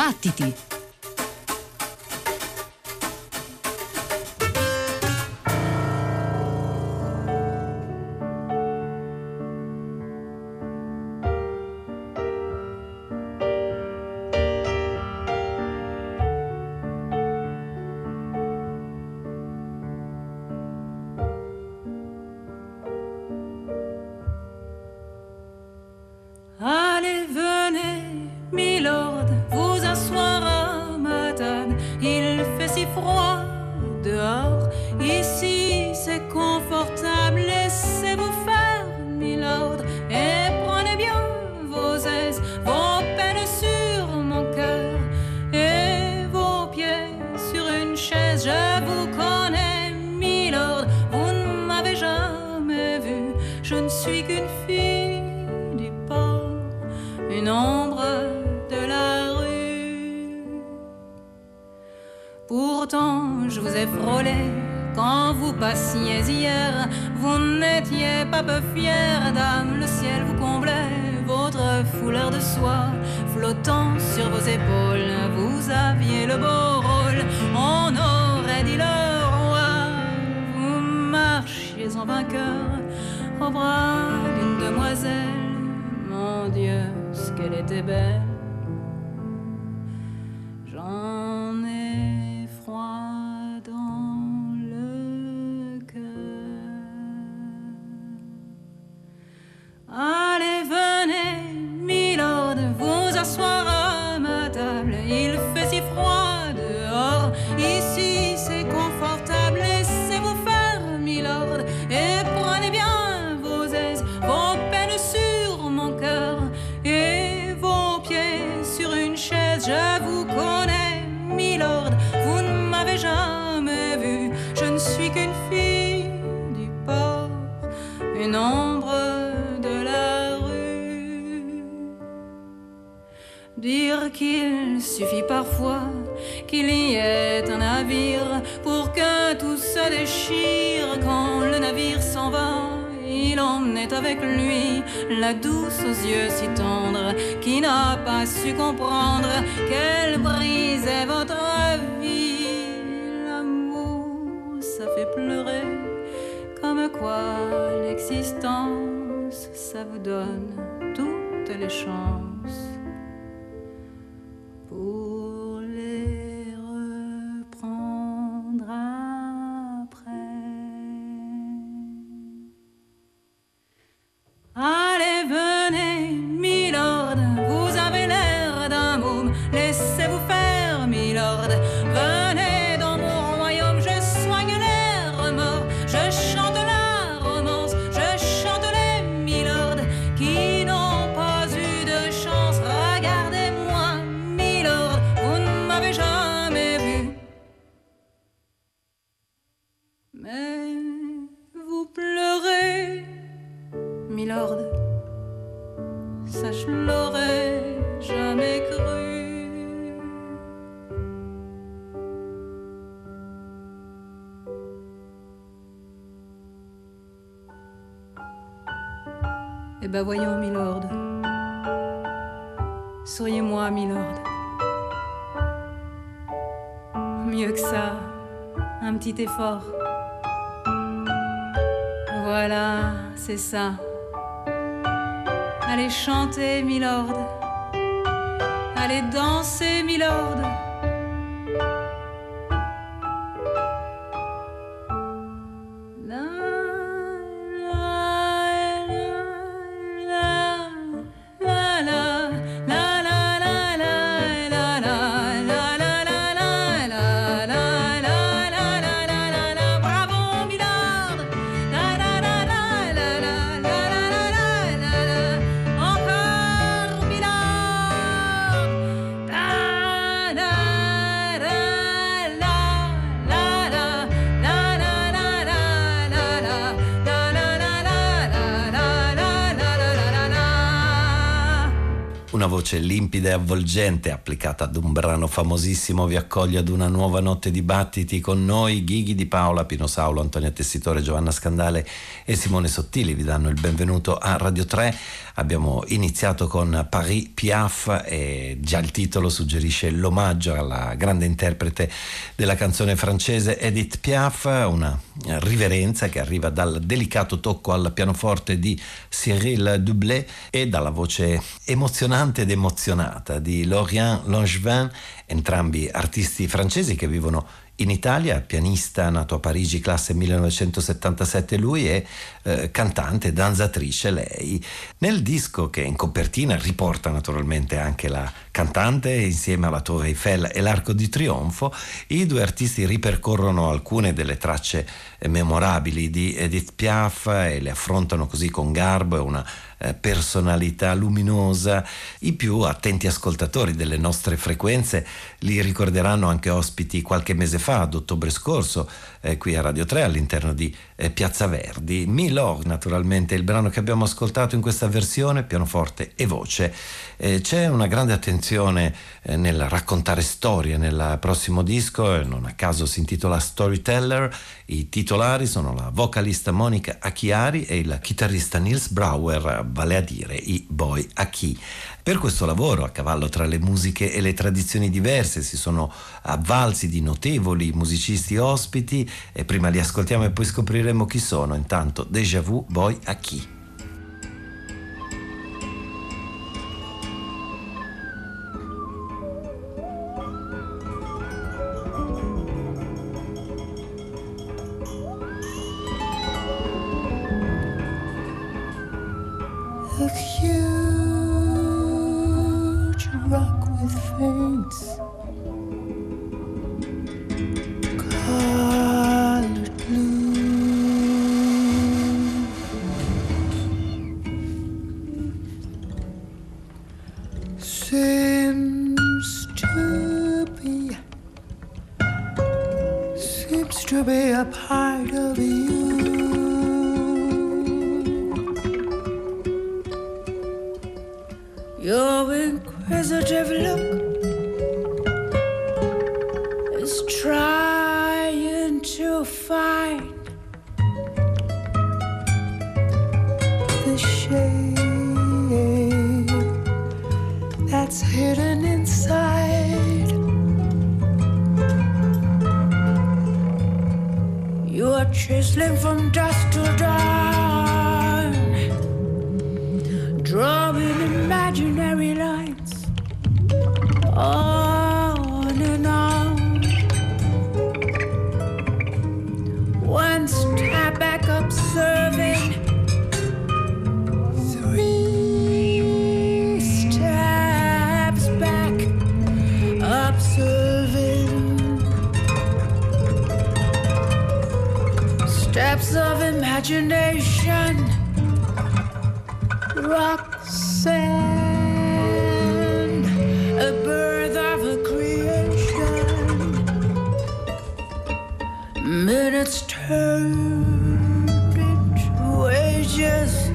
Battiti! les champs. petit. Voilà, c'est ça. Allez chanter, milord. Allez danser. Limpida e avvolgente applicata ad un brano famosissimo vi accoglie ad una nuova notte di battiti con noi Ghighi di Paola, Pino Saulo, Antonia Tessitore, Giovanna Scandale e Simone Sottili vi danno il benvenuto a Radio 3. Abbiamo iniziato con Paris Piaf e già il titolo suggerisce l'omaggio alla grande interprete della canzone francese Edith Piaf, una riverenza che arriva dal delicato tocco al pianoforte di Cyril Dublé e dalla voce emozionante ed emozionata di Laurent Langevin, entrambi artisti francesi che vivono in Italia, pianista nato a Parigi, classe 1977 lui è eh, cantante, danzatrice lei. Nel disco che in copertina riporta naturalmente anche la cantante insieme alla Torre Eiffel e l'Arco di Trionfo, i due artisti ripercorrono alcune delle tracce eh, memorabili di Edith Piaf e le affrontano così con garbo e una eh, personalità luminosa. I più attenti ascoltatori delle nostre frequenze li ricorderanno anche ospiti qualche mese fa, ad ottobre scorso, eh, qui a Radio 3 all'interno di eh, Piazza Verdi. Milor, naturalmente, il brano che abbiamo ascoltato in questa versione, pianoforte e voce. Eh, c'è una grande attenzione eh, nel raccontare storie nel prossimo disco, non a caso si intitola Storyteller. I titolari sono la vocalista Monica Acchiari e il chitarrista Nils Brauer, vale a dire i Boy Aki. Per questo lavoro, a cavallo tra le musiche e le tradizioni diverse, si sono avvalsi di notevoli musicisti ospiti e prima li ascoltiamo e poi scopriremo chi sono. Intanto, Déjà Vu Boy Aki. Minutes turned into ages.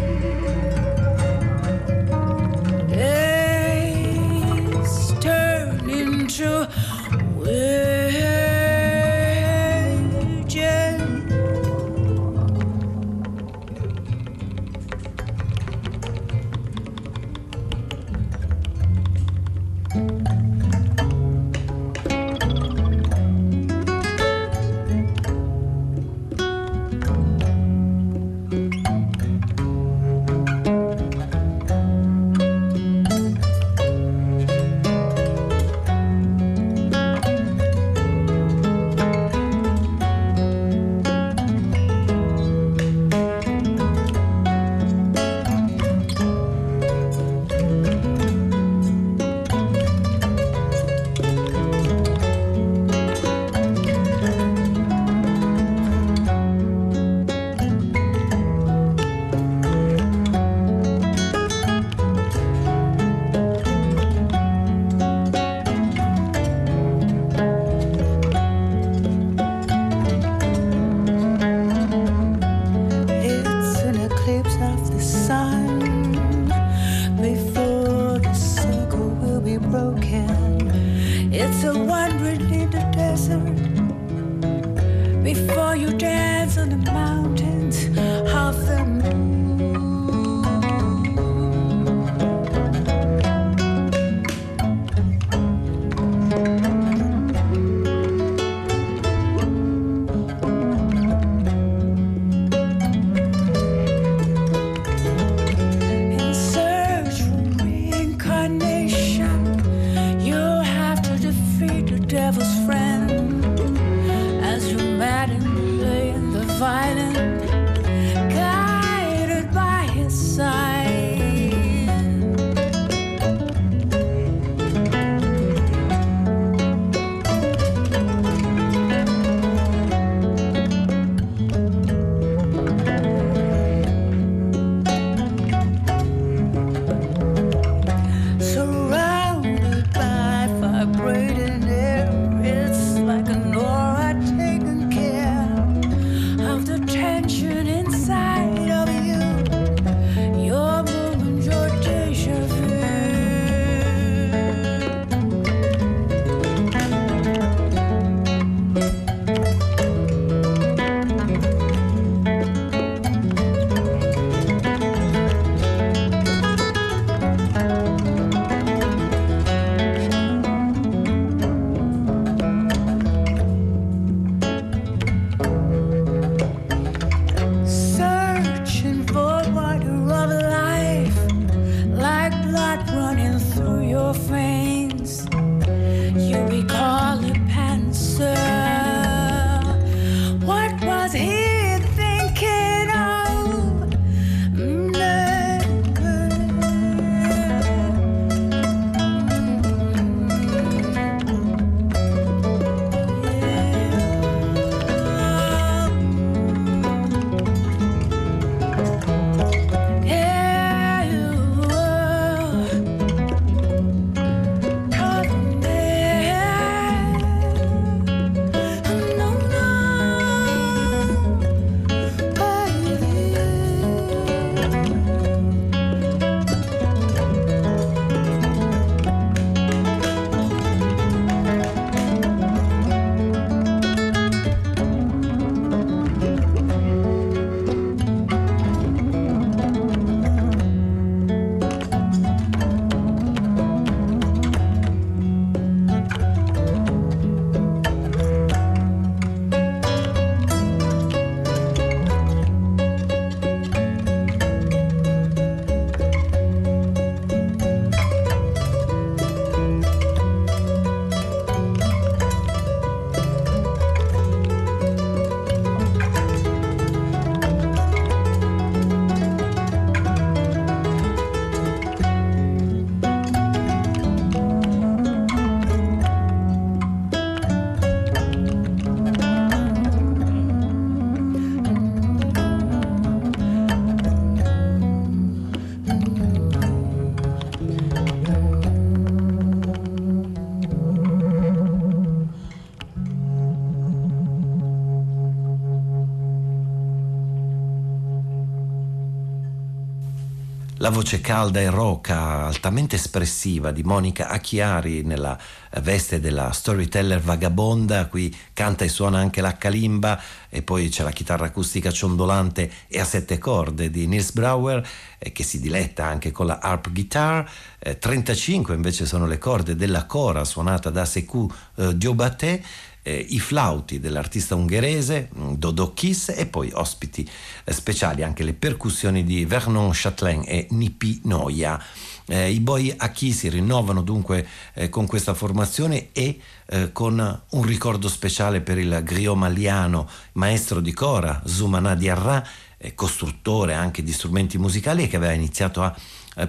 La voce calda e roca, altamente espressiva di Monica Acchiari nella veste della storyteller vagabonda, qui canta e suona anche la calimba e poi c'è la chitarra acustica ciondolante e a sette corde di Nils Brauer eh, che si diletta anche con la harp guitar, eh, 35 invece sono le corde della cora suonata da Sekou eh, Diobaté eh, i flauti dell'artista ungherese mm, Dodo Kiss e poi ospiti eh, speciali anche le percussioni di Vernon Chatelain e Nipi Noia. Eh, I Boy Aki si rinnovano dunque eh, con questa formazione e eh, con un ricordo speciale per il griot maliano, maestro di cora, Zumana Diarra, eh, costruttore anche di strumenti musicali e che aveva iniziato a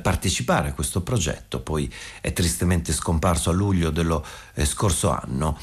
partecipare a questo progetto, poi è tristemente scomparso a luglio dello eh, scorso anno.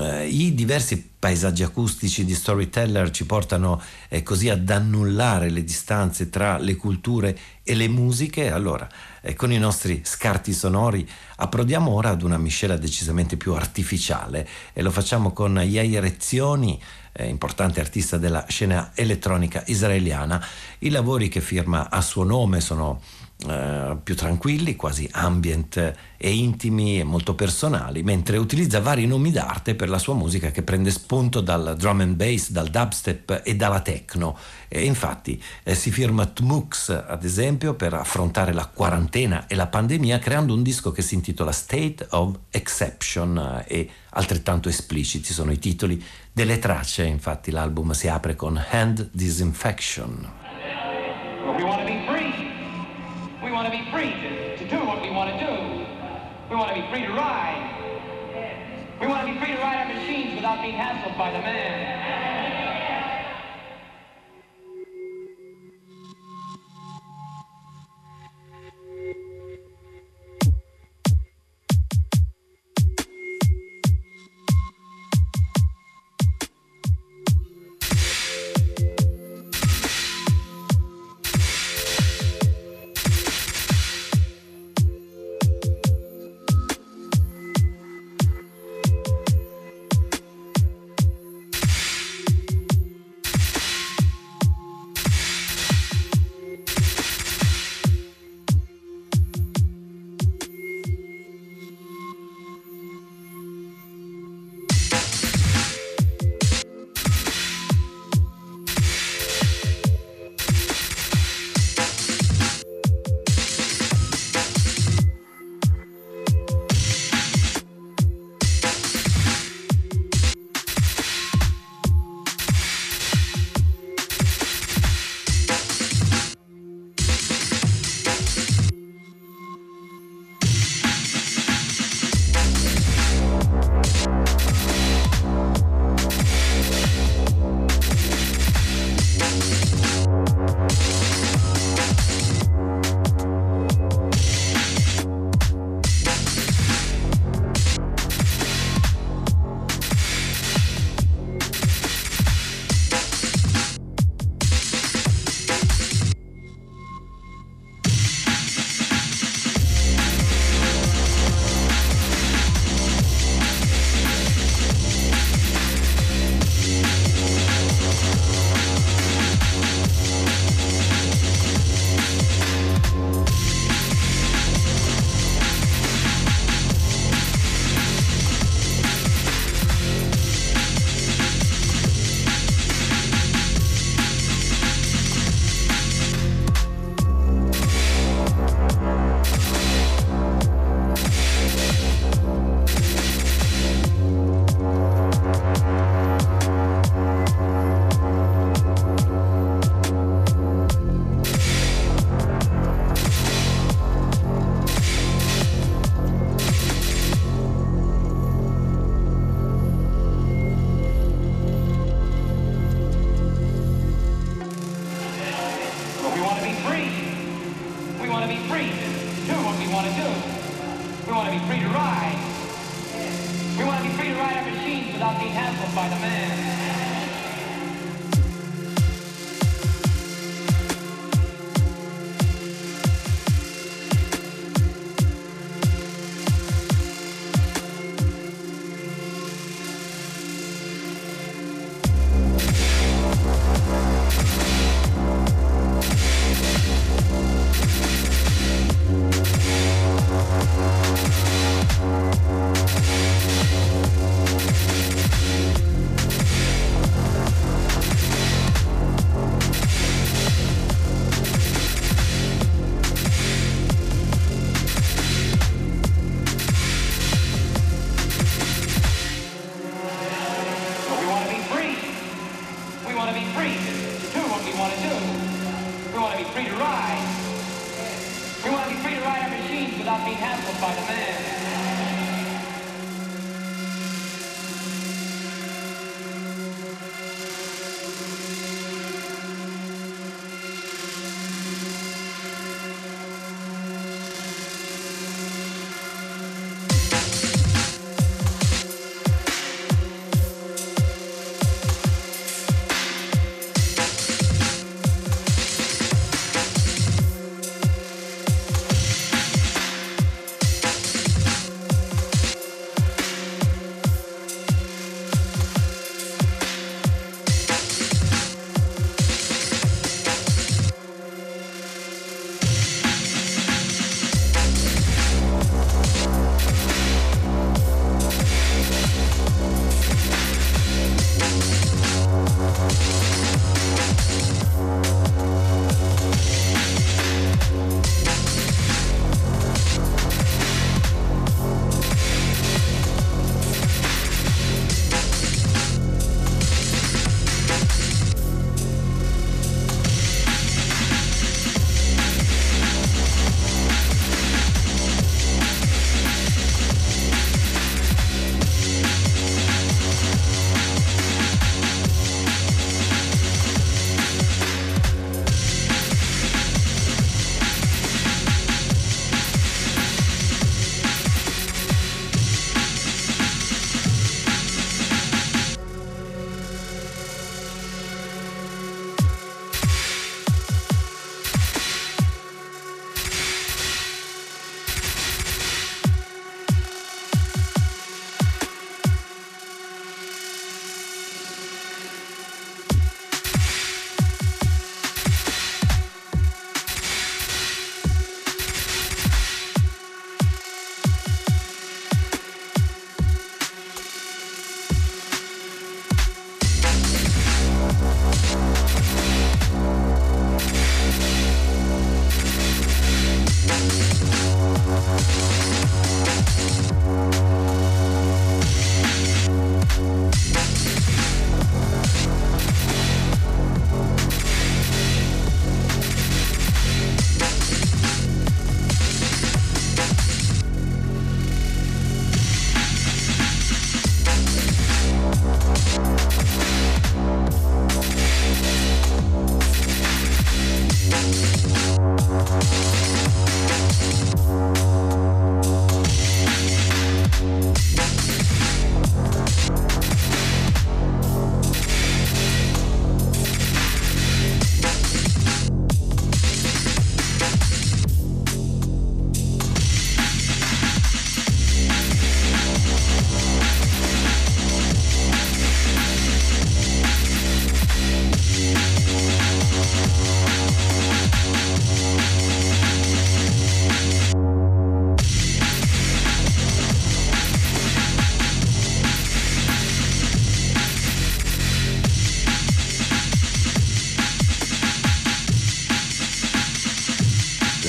Eh, I diversi paesaggi acustici di Storyteller ci portano eh, così ad annullare le distanze tra le culture e le musiche. Allora, eh, con i nostri scarti sonori approdiamo ora ad una miscela decisamente più artificiale e lo facciamo con Yair Ezioni, eh, importante artista della scena elettronica israeliana. I lavori che firma a suo nome sono eh, più tranquilli, quasi ambient e intimi e molto personali, mentre utilizza vari nomi d'arte per la sua musica che prende spunto dal drum and bass, dal dubstep e dalla techno. E infatti eh, si firma Tmux, ad esempio, per affrontare la quarantena e la pandemia, creando un disco che si intitola State of Exception eh, e altrettanto espliciti sono i titoli delle tracce, infatti l'album si apre con Hand Disinfection. We want to be free to, to do what we want to do. We want to be free to ride. We want to be free to ride our machines without being hassled by the man.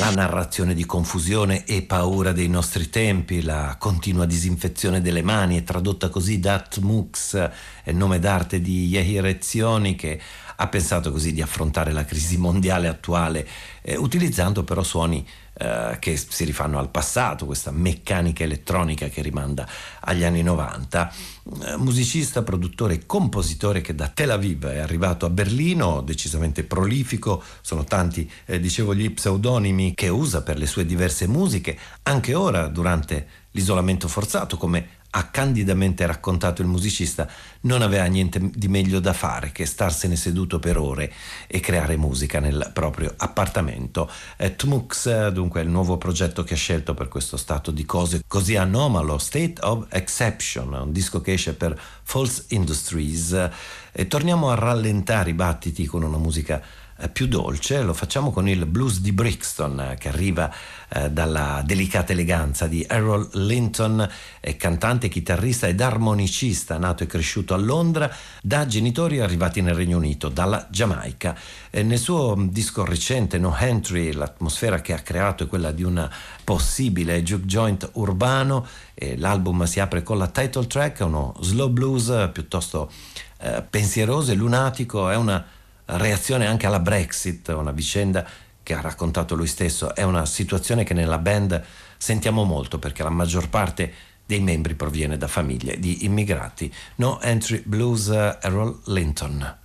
Narrazione di confusione e paura dei nostri tempi, la continua disinfezione delle mani è tradotta così da Tmux, nome d'arte di Yehir Ezioni che ha pensato così di affrontare la crisi mondiale attuale eh, utilizzando però suoni eh, che si rifanno al passato, questa meccanica elettronica che rimanda agli anni 90. Eh, musicista, produttore e compositore che da Tel Aviv è arrivato a Berlino, decisamente prolifico, sono tanti, eh, dicevo, gli pseudonimi che usa per le sue diverse musiche, anche ora durante l'isolamento forzato come ha candidamente raccontato il musicista, non aveva niente di meglio da fare che starsene seduto per ore e creare musica nel proprio appartamento. Eh, Tmux, dunque, è il nuovo progetto che ha scelto per questo stato di cose così anomalo, State of Exception, un disco che esce per False Industries. E torniamo a rallentare i battiti con una musica più dolce, lo facciamo con il blues di Brixton eh, che arriva eh, dalla delicata eleganza di Errol Linton, è cantante, chitarrista ed armonicista nato e cresciuto a Londra da genitori arrivati nel Regno Unito, dalla Giamaica. E nel suo disco recente No Entry l'atmosfera che ha creato è quella di un possibile juke joint urbano l'album si apre con la title track, uno slow blues piuttosto eh, pensieroso e lunatico, è una reazione anche alla Brexit, una vicenda che ha raccontato lui stesso, è una situazione che nella band sentiamo molto perché la maggior parte dei membri proviene da famiglie di immigrati. No Entry Blues Errol Linton.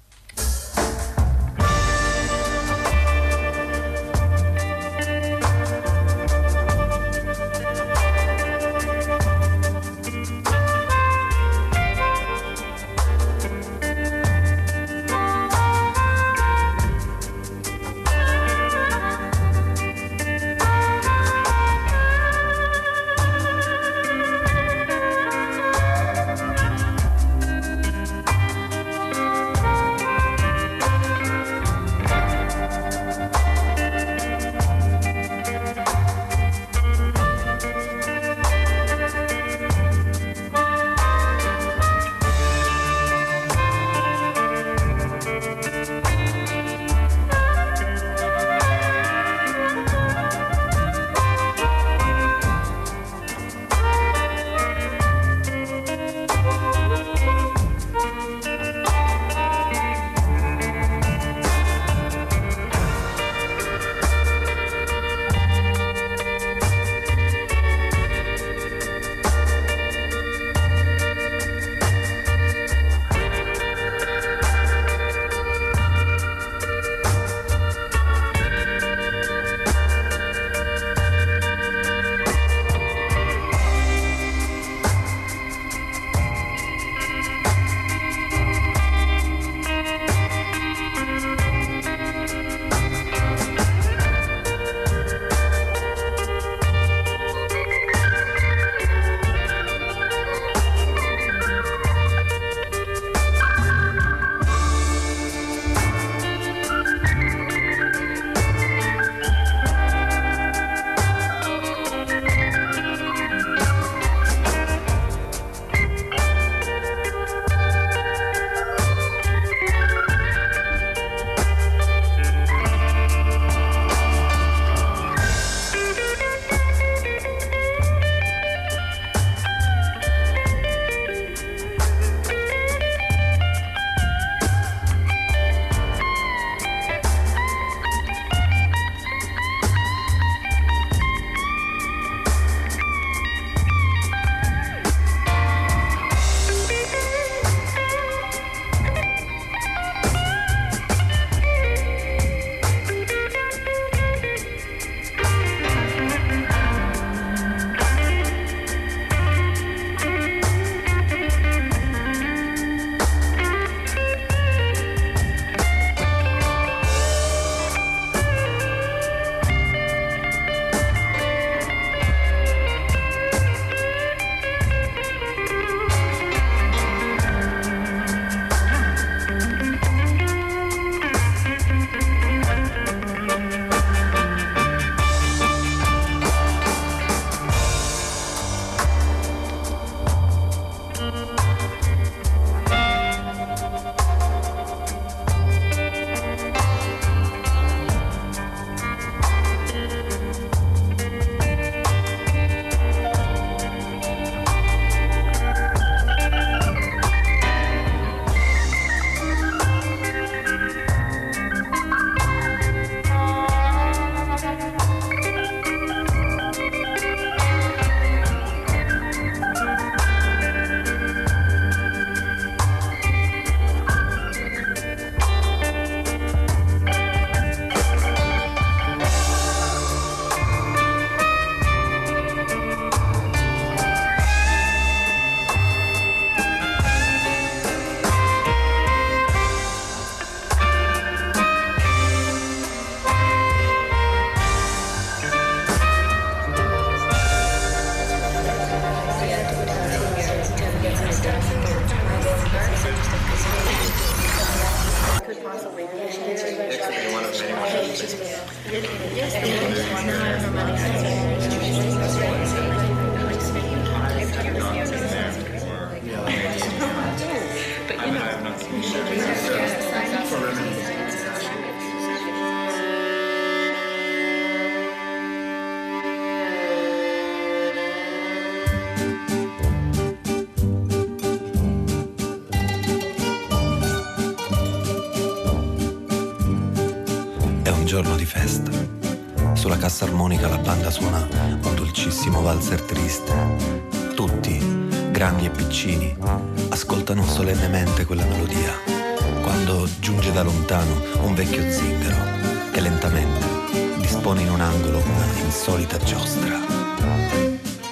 La banda suona un dolcissimo valzer triste. Tutti, grandi e piccini, ascoltano solennemente quella melodia, quando giunge da lontano un vecchio zingaro che lentamente dispone in un angolo una insolita giostra.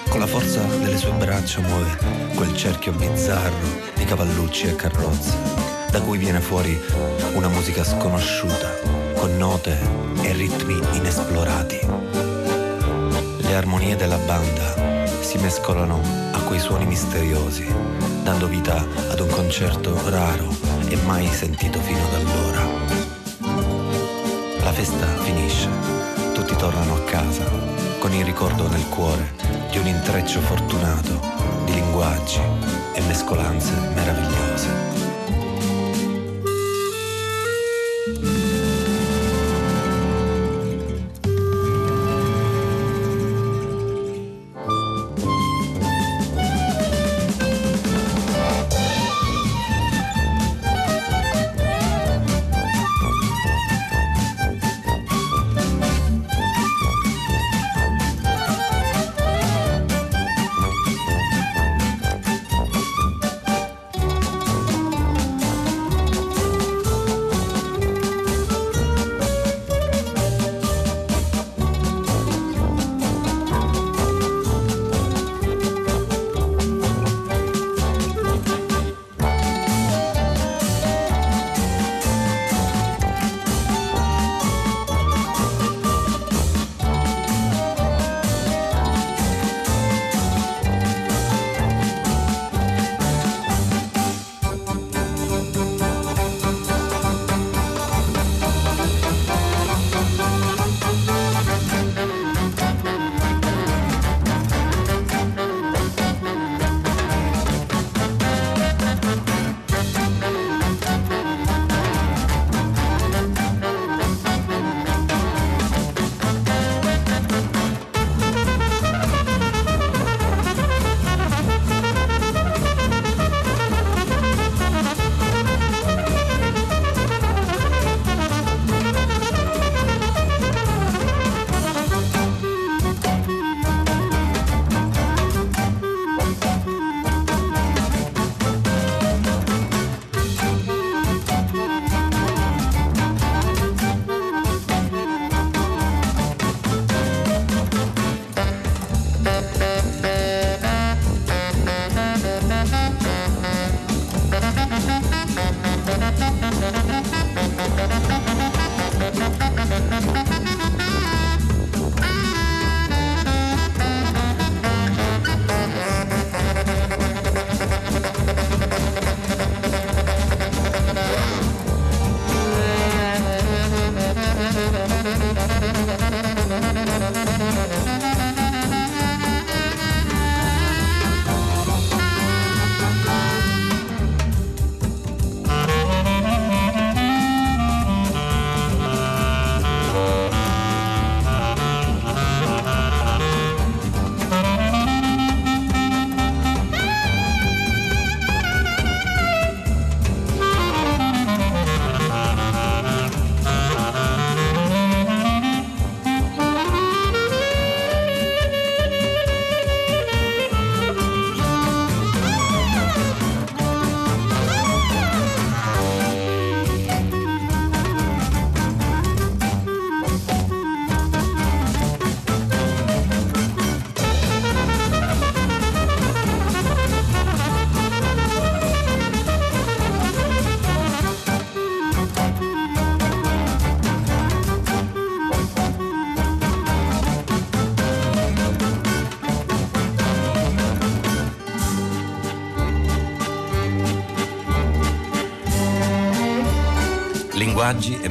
Con la forza delle sue braccia muove quel cerchio bizzarro di cavallucci e carrozze da cui viene fuori una musica sconosciuta, con note e ritmi inesplorati. Le armonie della banda si mescolano a quei suoni misteriosi, dando vita ad un concerto raro e mai sentito fino ad allora. La festa finisce, tutti tornano a casa, con il ricordo nel cuore di un intreccio fortunato di linguaggi e mescolanze meravigliose.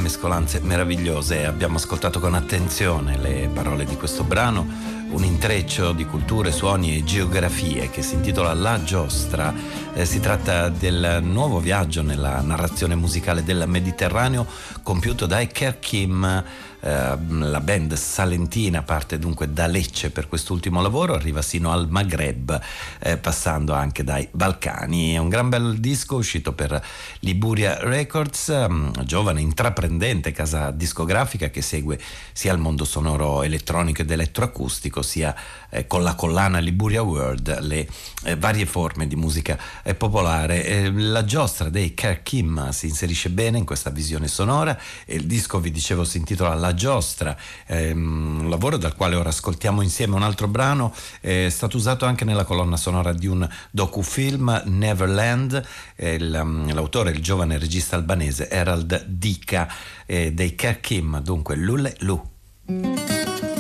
Mescolanze meravigliose. Abbiamo ascoltato con attenzione le parole di questo brano un intreccio di culture, suoni e geografie che si intitola La Giostra. Eh, si tratta del nuovo viaggio nella narrazione musicale del Mediterraneo compiuto da Eker Kim Ehm, la band salentina parte dunque da Lecce per quest'ultimo lavoro, arriva sino al Maghreb, eh, passando anche dai Balcani. È un gran bel disco uscito per Liburia Records, um, giovane intraprendente casa discografica che segue sia il mondo sonoro elettronico ed elettroacustico, sia eh, con la collana Liburia World le eh, varie forme di musica eh, popolare. Eh, la giostra dei Kerr Kim si inserisce bene in questa visione sonora e il disco, vi dicevo, si intitola La giostra, ehm, un lavoro dal quale ora ascoltiamo insieme un altro brano, è stato usato anche nella colonna sonora di un docufilm Neverland, il, um, l'autore, il giovane regista albanese Herald Dika eh, dei Kerr Kim, dunque Lule Lu.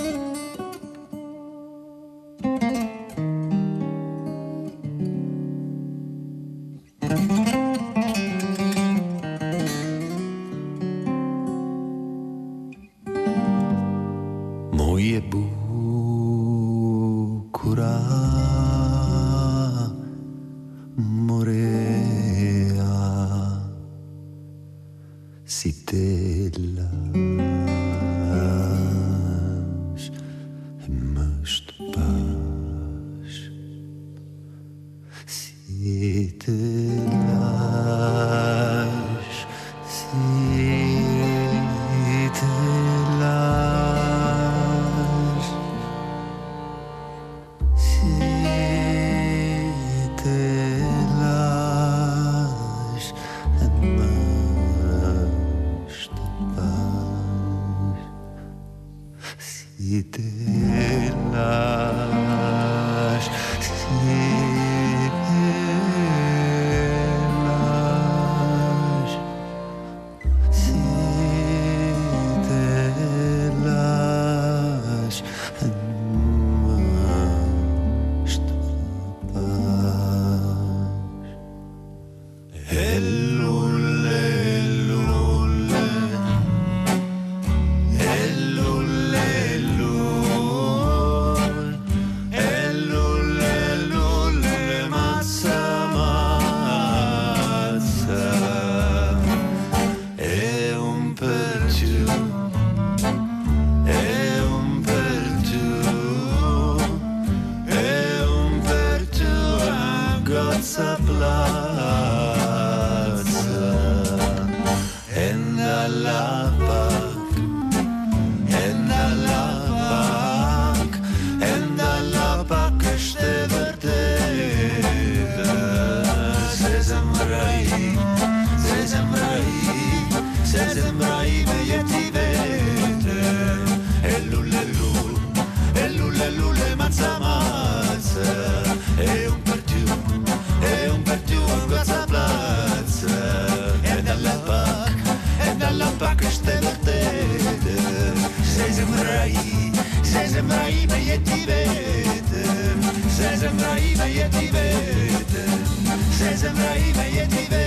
Love. Ebrahim'e yetti betim Ses Ebrahim'e yetti betim Ses Ebrahim'e ti betim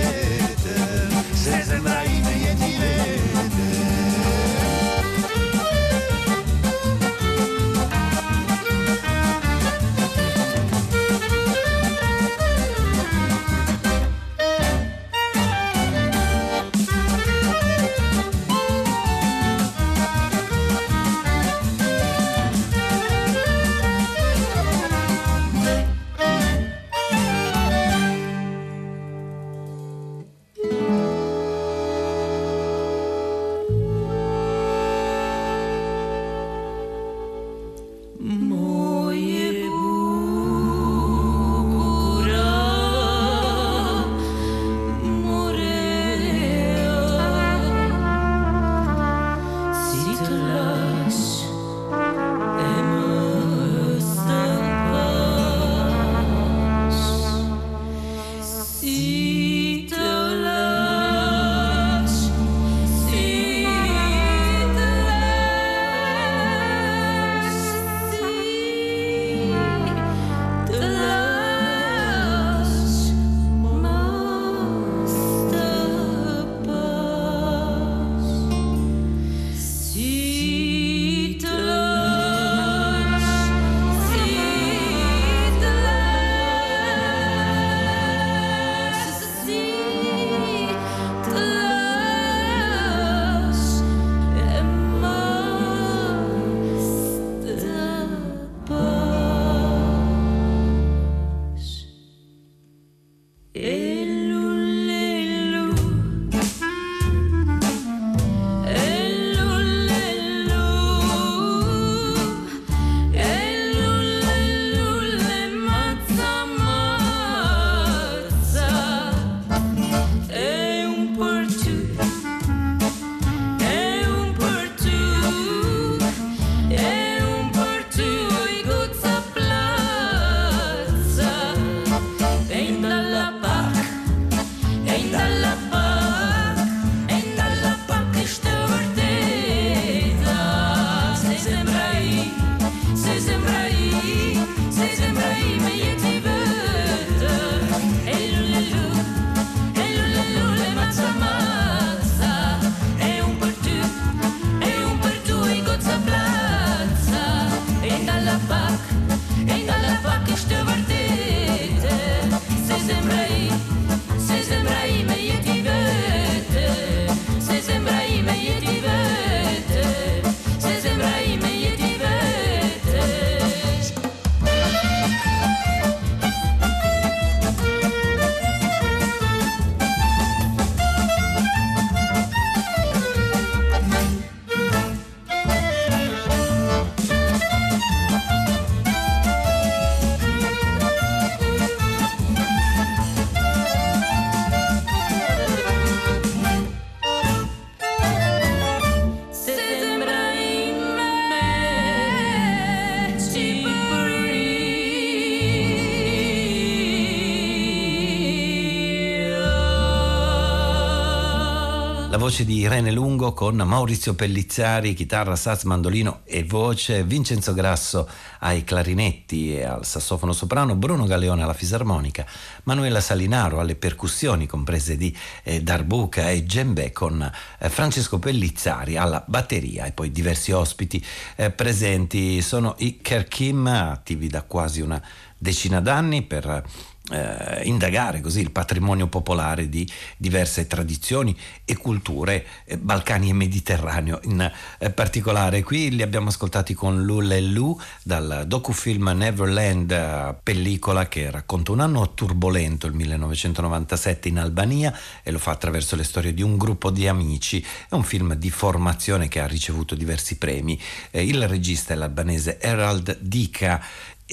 voce di Irene Lungo con Maurizio Pellizzari, chitarra, sax, mandolino e voce, Vincenzo Grasso ai clarinetti e al sassofono soprano, Bruno Galeone alla fisarmonica, Manuela Salinaro alle percussioni comprese di eh, Darbuca e Gembe con eh, Francesco Pellizzari alla batteria e poi diversi ospiti eh, presenti. Sono i Kerkim attivi da quasi una decina d'anni per eh, indagare così il patrimonio popolare di diverse tradizioni e culture eh, balcani e mediterraneo in eh, particolare. Qui li abbiamo ascoltati con Lulelu dal docufilm Neverland, eh, pellicola che racconta un anno turbolento, il 1997 in Albania e lo fa attraverso le storie di un gruppo di amici. È un film di formazione che ha ricevuto diversi premi. Eh, il regista è l'albanese Herald Dika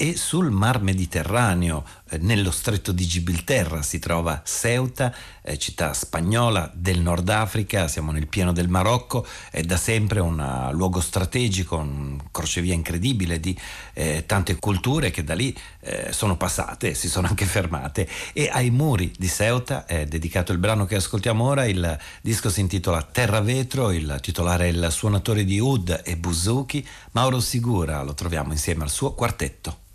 e sul mar Mediterraneo, nello stretto di Gibilterra, si trova Ceuta, eh, città spagnola del Nord Africa, siamo nel pieno del Marocco, è da sempre un uh, luogo strategico, un crocevia incredibile di eh, tante culture che da lì eh, sono passate, si sono anche fermate e ai muri di Ceuta è dedicato il brano che ascoltiamo ora, il disco si intitola Terra Vetro, il titolare è il suonatore di Oud e Buzuki, Mauro Sigura, lo troviamo insieme al suo quartetto.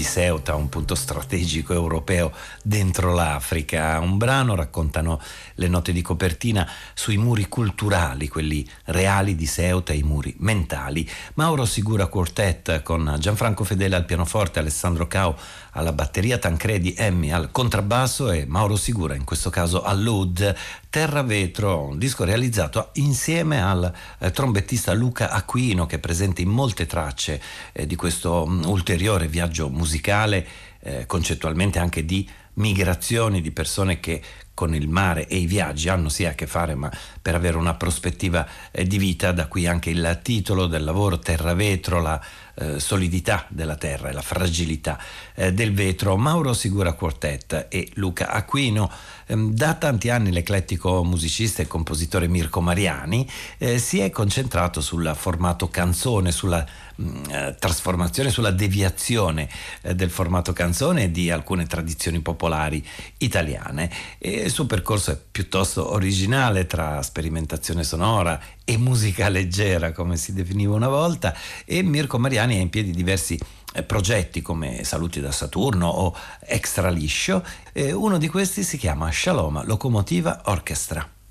Ceuta, un punto strategico europeo dentro l'Africa. Un brano raccontano le note di copertina sui muri culturali, quelli reali di Ceuta i muri mentali. Mauro Sigura Quartet con Gianfranco Fedele al pianoforte, Alessandro Cao alla batteria, Tancredi Emmi al contrabbasso e Mauro Sigura in questo caso all'oud. Terra Vetro, un disco realizzato insieme al eh, trombettista Luca Aquino che è presente in molte tracce eh, di questo um, ulteriore viaggio musicale, eh, concettualmente anche di migrazioni di persone che con il mare e i viaggi hanno sia a che fare, ma per avere una prospettiva eh, di vita, da qui anche il titolo del lavoro Terra Vetro, la eh, solidità della terra e la fragilità eh, del vetro. Mauro Sigura Quartet e Luca Aquino. Ehm, da tanti anni l'eclettico musicista e compositore Mirko Mariani eh, si è concentrato sul formato canzone, sulla Mm, eh, trasformazione, sulla deviazione eh, del formato canzone di alcune tradizioni popolari italiane. E il suo percorso è piuttosto originale tra sperimentazione sonora e musica leggera, come si definiva una volta, e Mirko Mariani ha in piedi diversi eh, progetti come Saluti da Saturno o Extra Liscio. uno di questi si chiama Shalom Locomotiva Orchestra.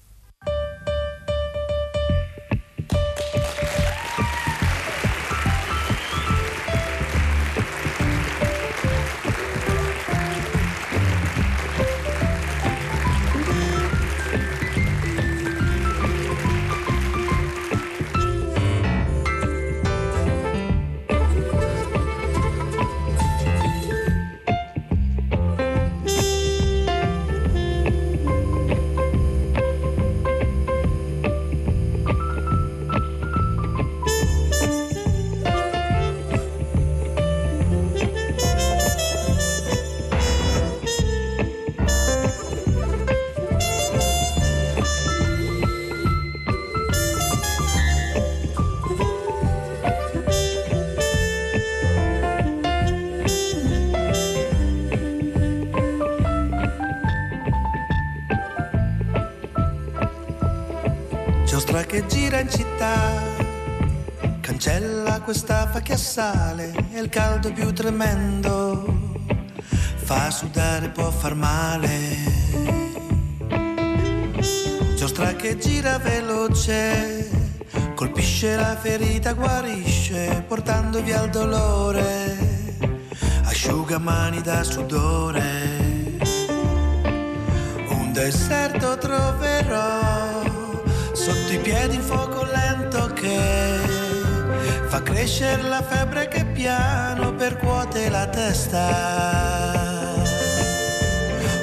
Asciuga mani da sudore. Un deserto troverò sotto i piedi un fuoco lento che fa crescere la febbre che piano percuote la testa.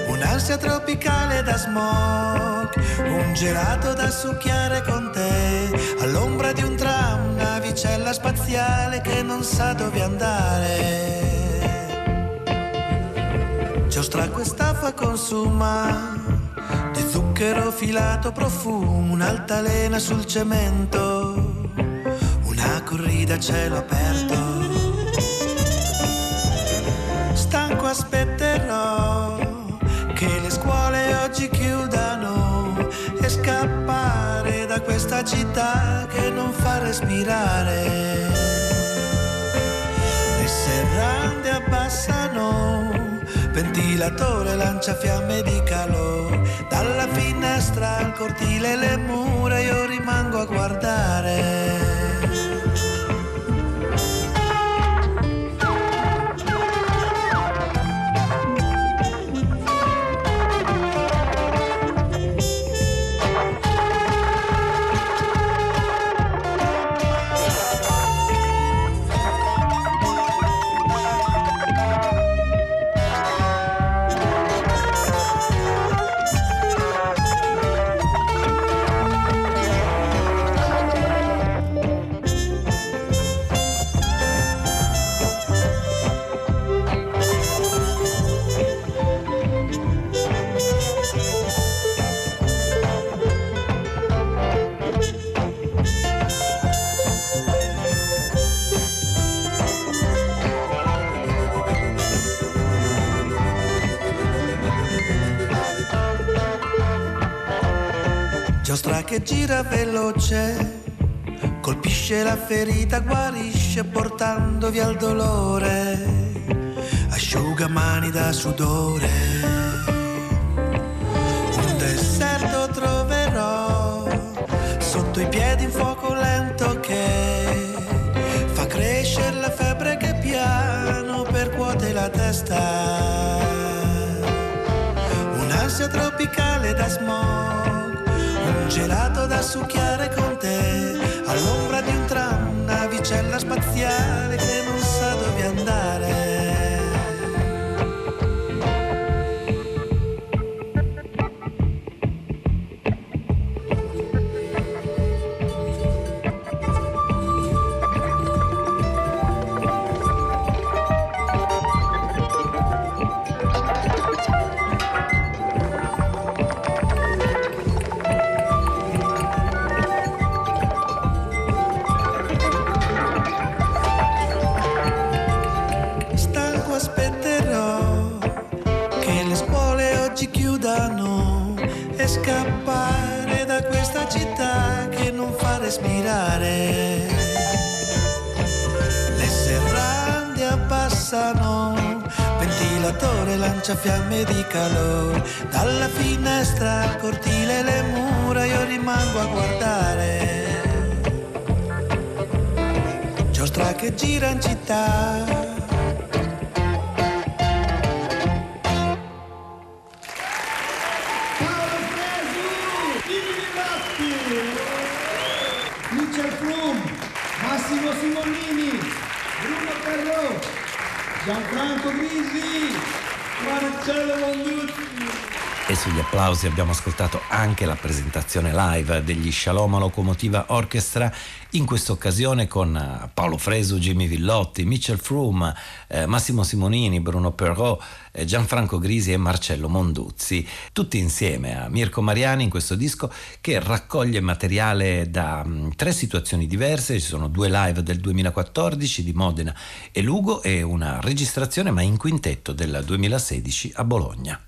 Un'ansia tropicale da smog, un gelato da succhiare con te, all'ombra di un tram, navicella spaziale che non sa dove andare. Giostra quest'affa consuma di zucchero filato profumo, un'altalena sul cemento corrida a cielo aperto. Stanco aspetterò che le scuole oggi chiudano e scappare da questa città che non fa respirare. Le serrande abbassano, ventilatore lancia fiamme di calore. Dalla finestra al cortile le mura io rimango a guardare. Che gira veloce, colpisce la ferita, guarisce portando via il dolore, asciugamani da sudore. Un deserto troverò sotto i piedi un fuoco lento che fa crescere la febbre che piano percuote la testa. Un'ansia tropicale da smog, gelato da succhiare con te, all'ombra di un tram, navicella spaziale che non sa dove andare. Applausi abbiamo ascoltato anche la presentazione live degli Shalom Locomotiva Orchestra, in questa occasione con eh, Paolo Fresu, Jimmy Villotti, Mitchell Froome, eh, Massimo Simonini, Bruno Perrault, eh, Gianfranco Grisi e Marcello Monduzzi, tutti insieme a Mirko Mariani in questo disco che raccoglie materiale da mh, tre situazioni diverse, ci sono due live del 2014 di Modena e Lugo e una registrazione ma in quintetto del 2016 a Bologna.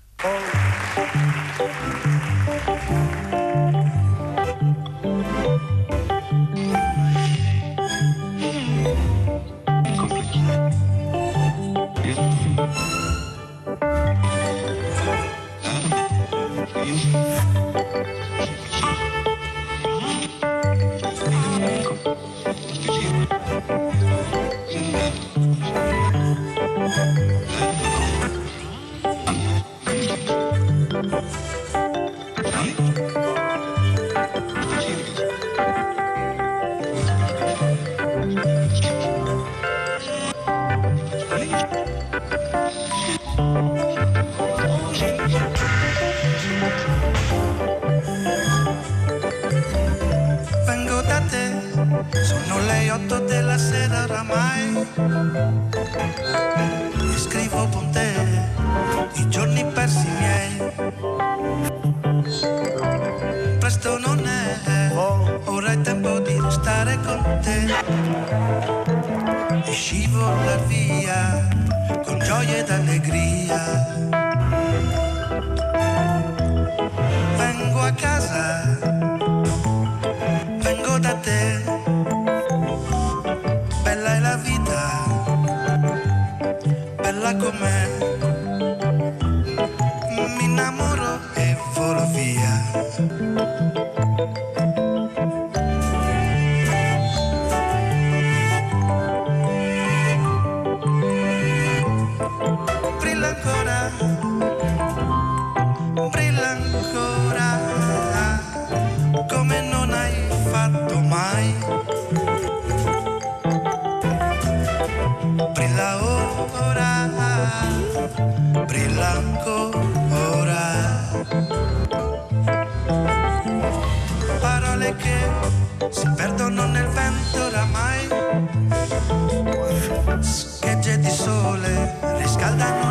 Bella com'è. brilla ancora. Parole che si perdono nel vento oramai, schegge di sole riscaldano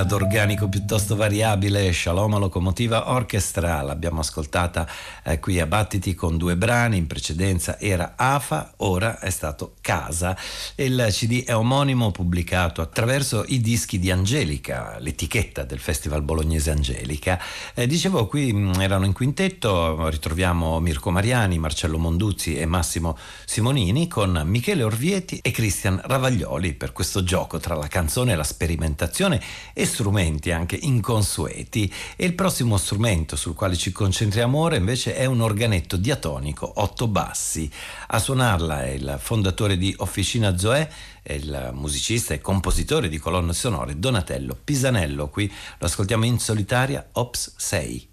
ad organico piuttosto variabile, Shalom Locomotiva Orchestra, l'abbiamo ascoltata eh, qui a Battiti con due brani, in precedenza era AFA, ora è stato Casa. Il CD è omonimo pubblicato attraverso i dischi di Angelica, l'etichetta del Festival Bolognese Angelica. Eh, dicevo, qui mh, erano in quintetto, ritroviamo Mirko Mariani, Marcello Monduzzi e Massimo Simonini con Michele Orvieti e Cristian Ravaglioli per questo gioco tra la canzone e la sperimentazione e strumenti anche inconsueti. E il prossimo strumento sul quale ci concentriamo ora invece è un organetto diatonico, otto bassi. A suonarla è il fondatore di Officina Zoè, è il musicista e compositore di colonne sonore Donatello Pisanello. Qui lo ascoltiamo in solitaria Ops 6.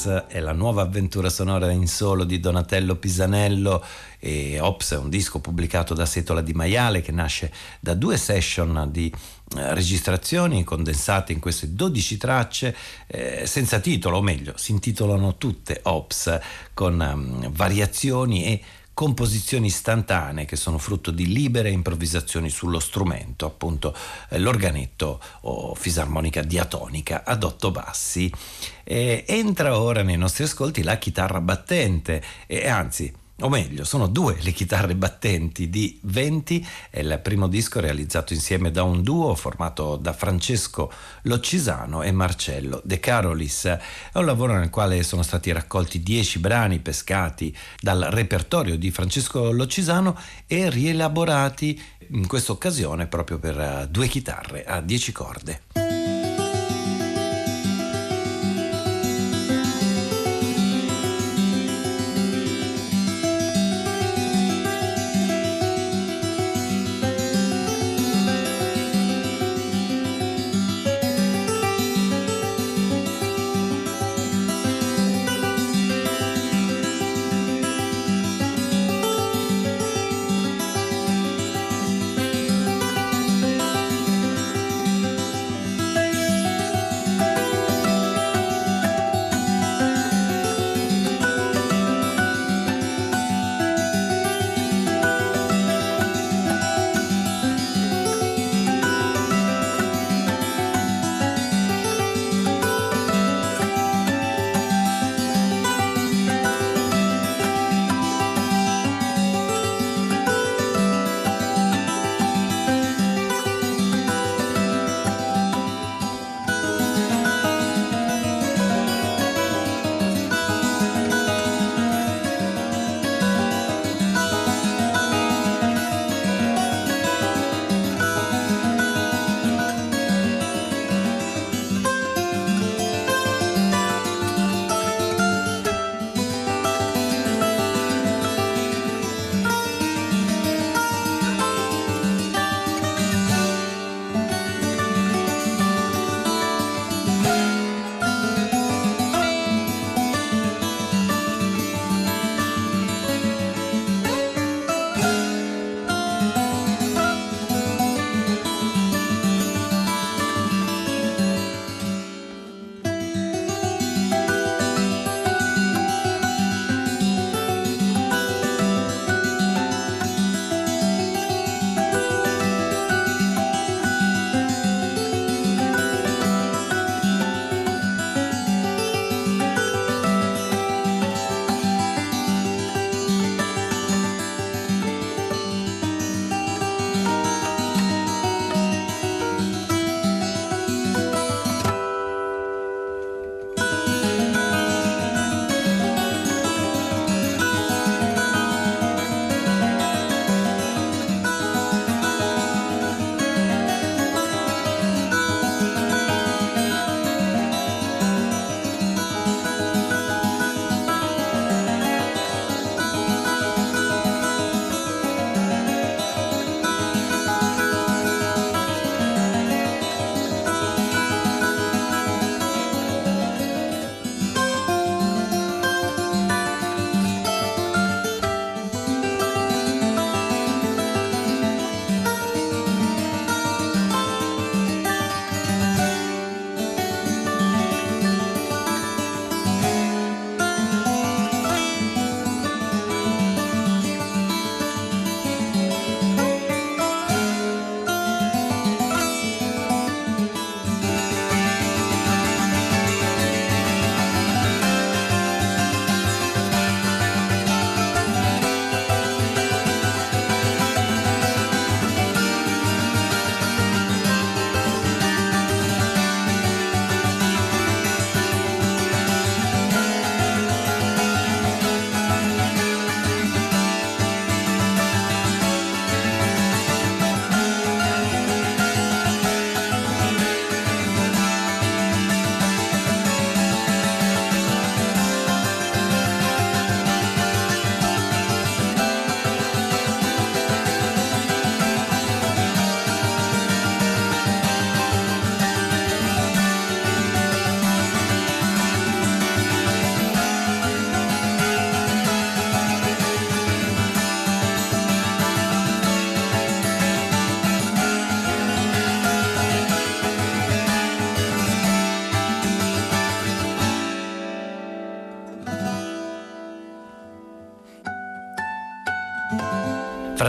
Ops è la nuova avventura sonora in solo di Donatello Pisanello e Ops è un disco pubblicato da Setola di Maiale che nasce da due session di eh, registrazioni condensate in queste 12 tracce eh, senza titolo, o meglio, si intitolano tutte Ops con um, variazioni e composizioni istantanee che sono frutto di libere improvvisazioni sullo strumento, appunto eh, l'organetto o fisarmonica diatonica ad otto bassi. E entra ora nei nostri ascolti la chitarra battente e anzi o meglio, sono due le chitarre battenti di Venti, è il primo disco realizzato insieme da un duo formato da Francesco Loccisano e Marcello De Carolis. È un lavoro nel quale sono stati raccolti dieci brani pescati dal repertorio di Francesco Loccisano e rielaborati in questa occasione proprio per due chitarre a dieci corde.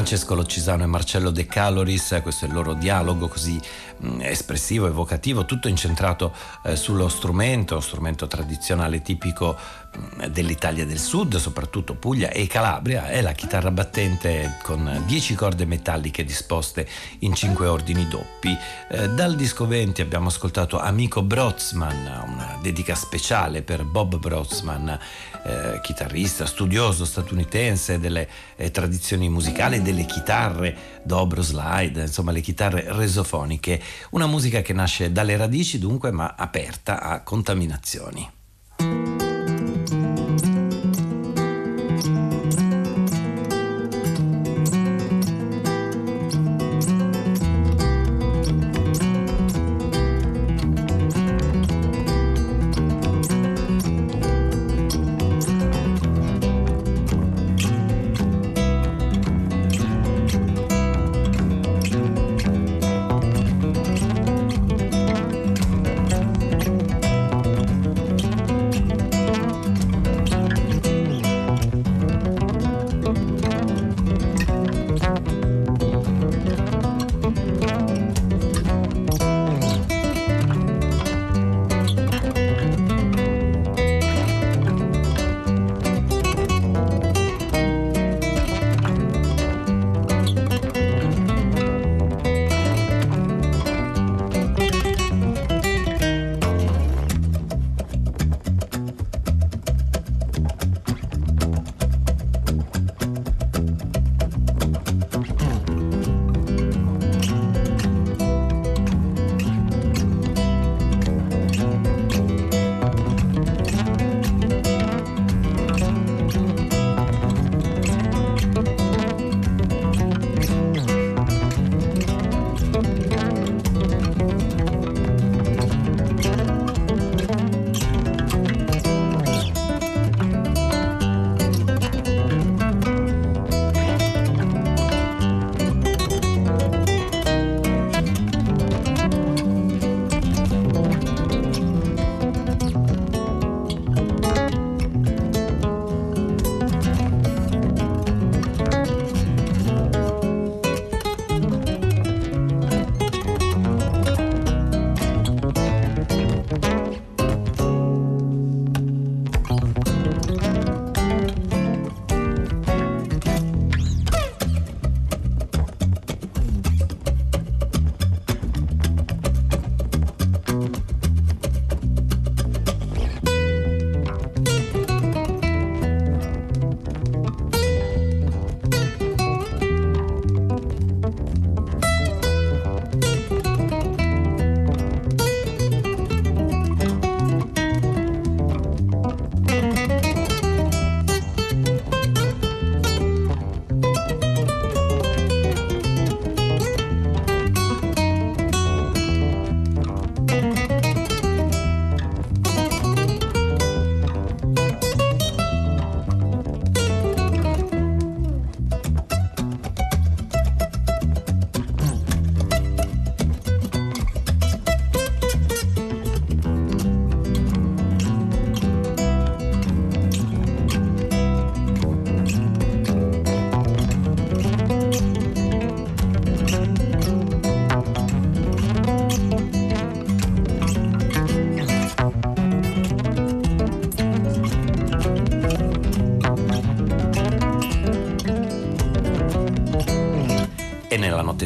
Francesco Loccisano e Marcello De Caloris, questo è il loro dialogo così mm, espressivo, evocativo, tutto incentrato eh, sullo strumento, strumento tradizionale tipico mh, mm, dell'Italia del Sud, soprattutto Puglia e Calabria, è la chitarra battente con 10 corde metalliche disposte in 5 ordini doppi. Eh, dal disco 20 abbiamo ascoltato Amico Brotzman, dedica speciale per Bob Brotzman, eh, chitarrista studioso statunitense delle eh, tradizioni musicali, delle chitarre dobro slide, insomma le chitarre resofoniche, una musica che nasce dalle radici dunque ma aperta a contaminazioni.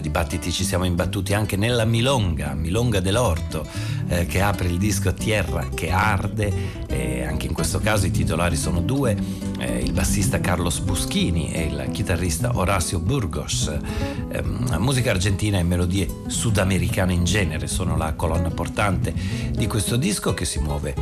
Dibattiti ci siamo imbattuti anche nella Milonga, Milonga dell'Orto, eh, che apre il disco Tierra che arde, e anche in questo caso i titolari sono due, eh, il bassista Carlos Buschini e il chitarrista Horacio Burgos. Eh, musica argentina e melodie sudamericane in genere sono la colonna portante di questo disco che si muove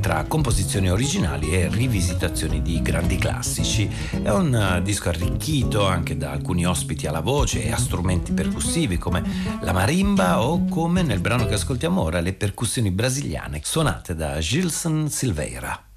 tra composizioni originali e rivisitazioni di grandi classici. È un uh, disco arricchito anche da alcuni ospiti alla voce e a strumenti percussivi come la marimba o come nel brano che ascoltiamo ora le percussioni brasiliane suonate da Gilson Silveira.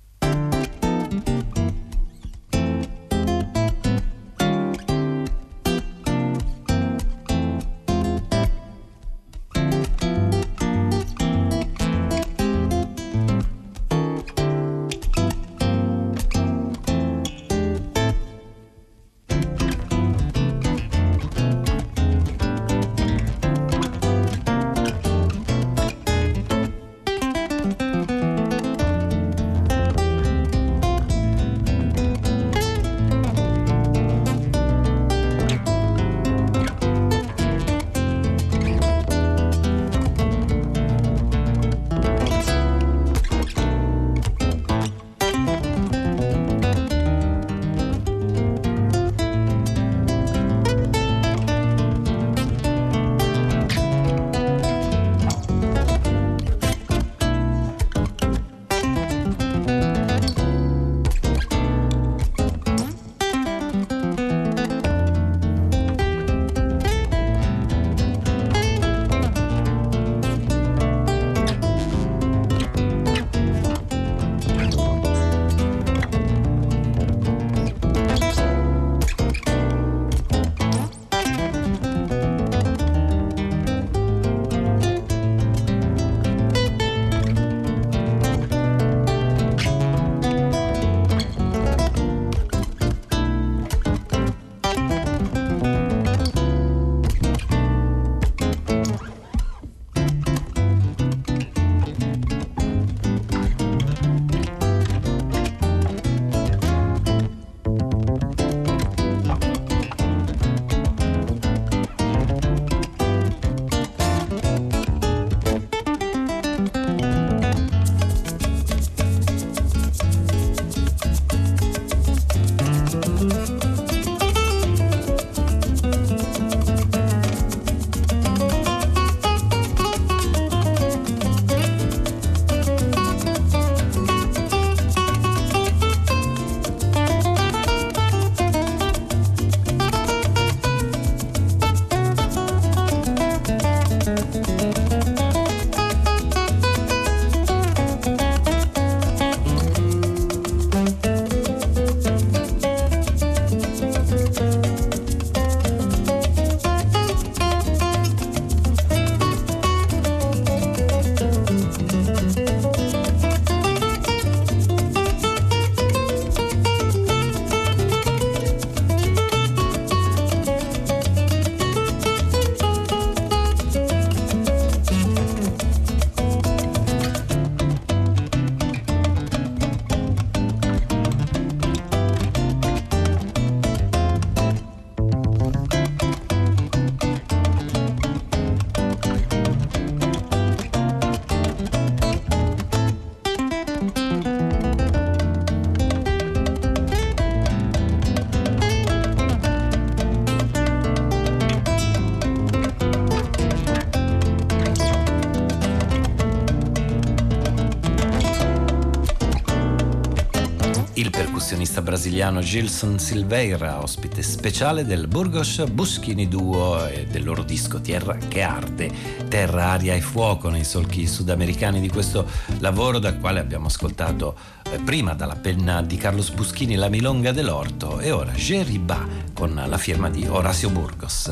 Percussionista brasiliano Gilson Silveira, ospite speciale del Burgos Buschini Duo e del loro disco Tierra che arde, terra, aria e fuoco nei solchi sudamericani di questo lavoro dal quale abbiamo ascoltato eh, prima dalla penna di Carlos Buschini La Milonga dell'Orto e ora Geriba con la firma di Horacio Burgos.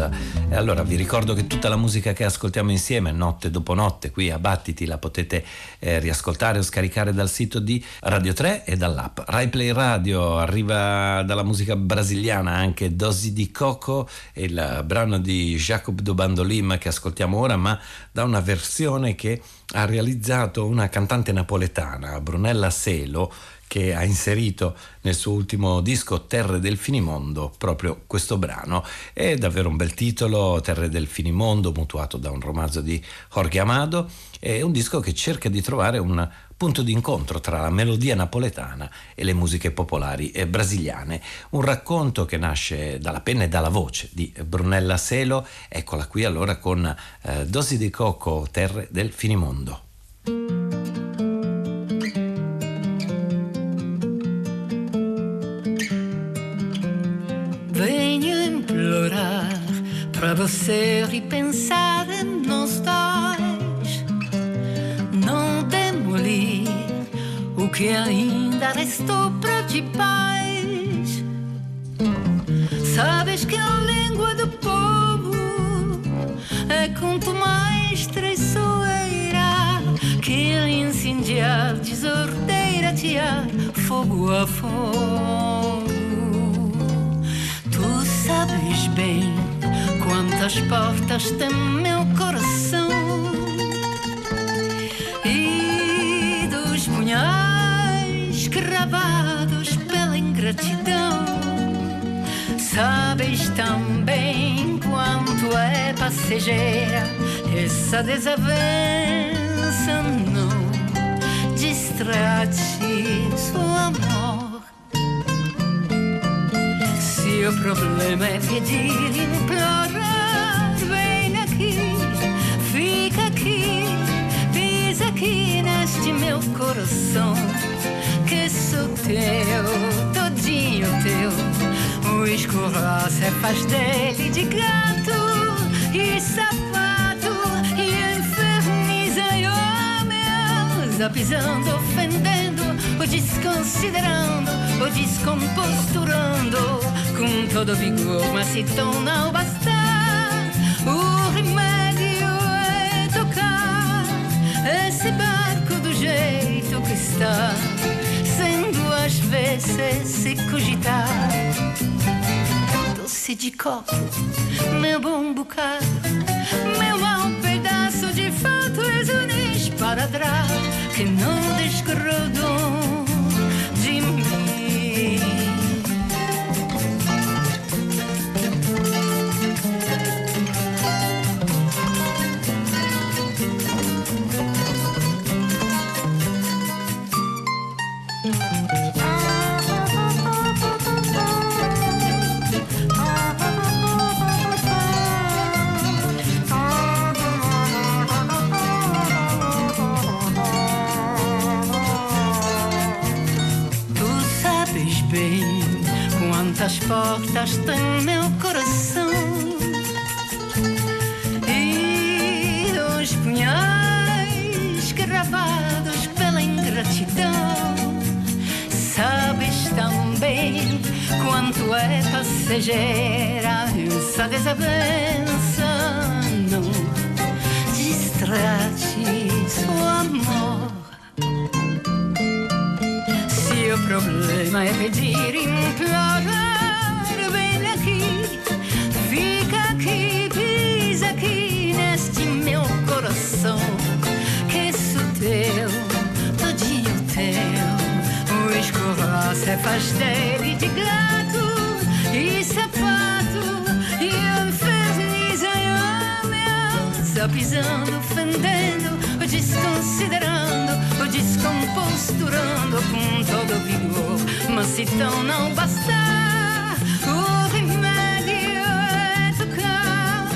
E allora vi ricordo che tutta la musica che ascoltiamo insieme notte dopo notte qui a Battiti la potete eh, riascoltare o scaricare dal sito di Radio 3 e dall'app Rai Play Radio. Arriva dalla musica brasiliana anche Dosi di Coco, il brano di Jacob do Bandolim che ascoltiamo ora, ma da una versione che ha realizzato una cantante napoletana, Brunella Selo, che ha inserito nel suo ultimo disco Terre del Finimondo proprio questo brano. È davvero un bel titolo, Terre del Finimondo, mutuato da un romanzo di Jorge Amado. È un disco che cerca di trovare un punto di incontro tra la melodia napoletana e le musiche popolari brasiliane. Un racconto che nasce dalla penna e dalla voce di Brunella Selo. Eccola qui allora con eh, Dosi di Coco, Terre del Finimondo. Para você repensar nos dois, não demolir o que ainda restou para paz. Sabes que a língua do povo é quanto mais traiçoeira que incendiar, desordeira, tirar fogo a fogo. Tu sabes bem quantas portas tem meu coração e dos punhais cravados pela ingratidão. Sabes também quanto é passageira essa desavença. Não distrai-te, seu amor. Se o problema é pedir, coração que sou teu, todinho teu. O escorraço é faz dele de gato e sapato e inferniza o meu, ofendendo, o desconsiderando, o descomposturando com todo vigor, mas se tão não bastar se cogitar. Doce de copo, meu bom bocado, meu mau pedaço de fato és um esparadrapo que não desgrodou tem meu coração e os punhais gravados pela ingratidão. Sabes tão bem quanto é passageira essa desavença. Não distrates o amor. Se o problema é pedir, implorar. Escorraço é pastel de gato e sapato e inferniza meu. Só pisando, fendendo, desconsiderando, descomposturando com todo vigor. Mas se tão não bastar, o remédio é tocar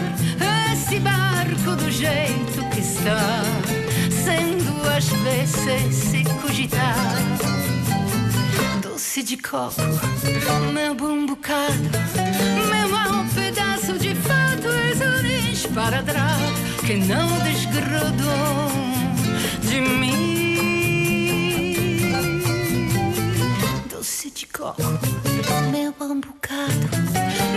esse barco do jeito está, sendo às vezes se cogitar. Doce de coco, meu bom bocado, meu mau pedaço de fato, és um esparadrapo que não desgrudou de mim. Doce de coco, meu bom bocado,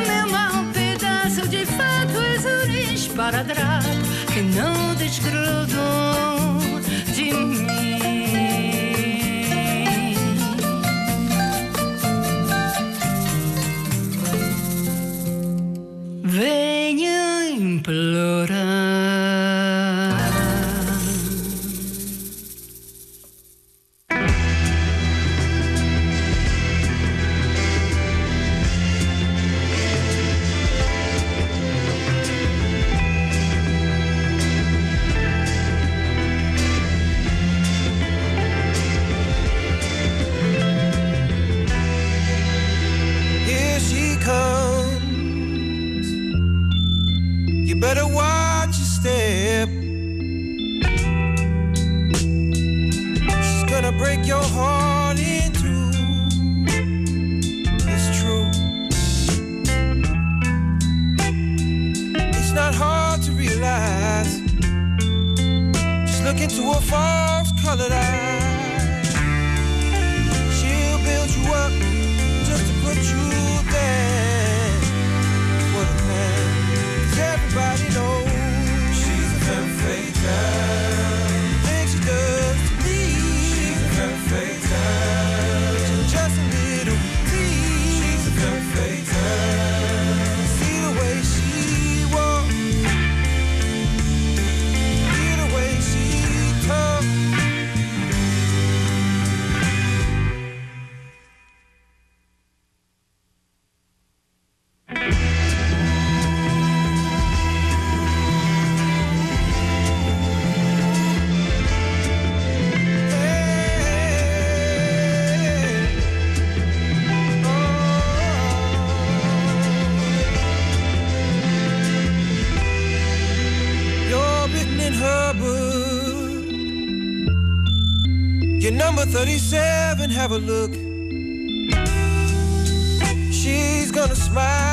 meu mau pedaço de fato, és um esparadrapo que não desgrudou de mim. 37, have a look. She's gonna smile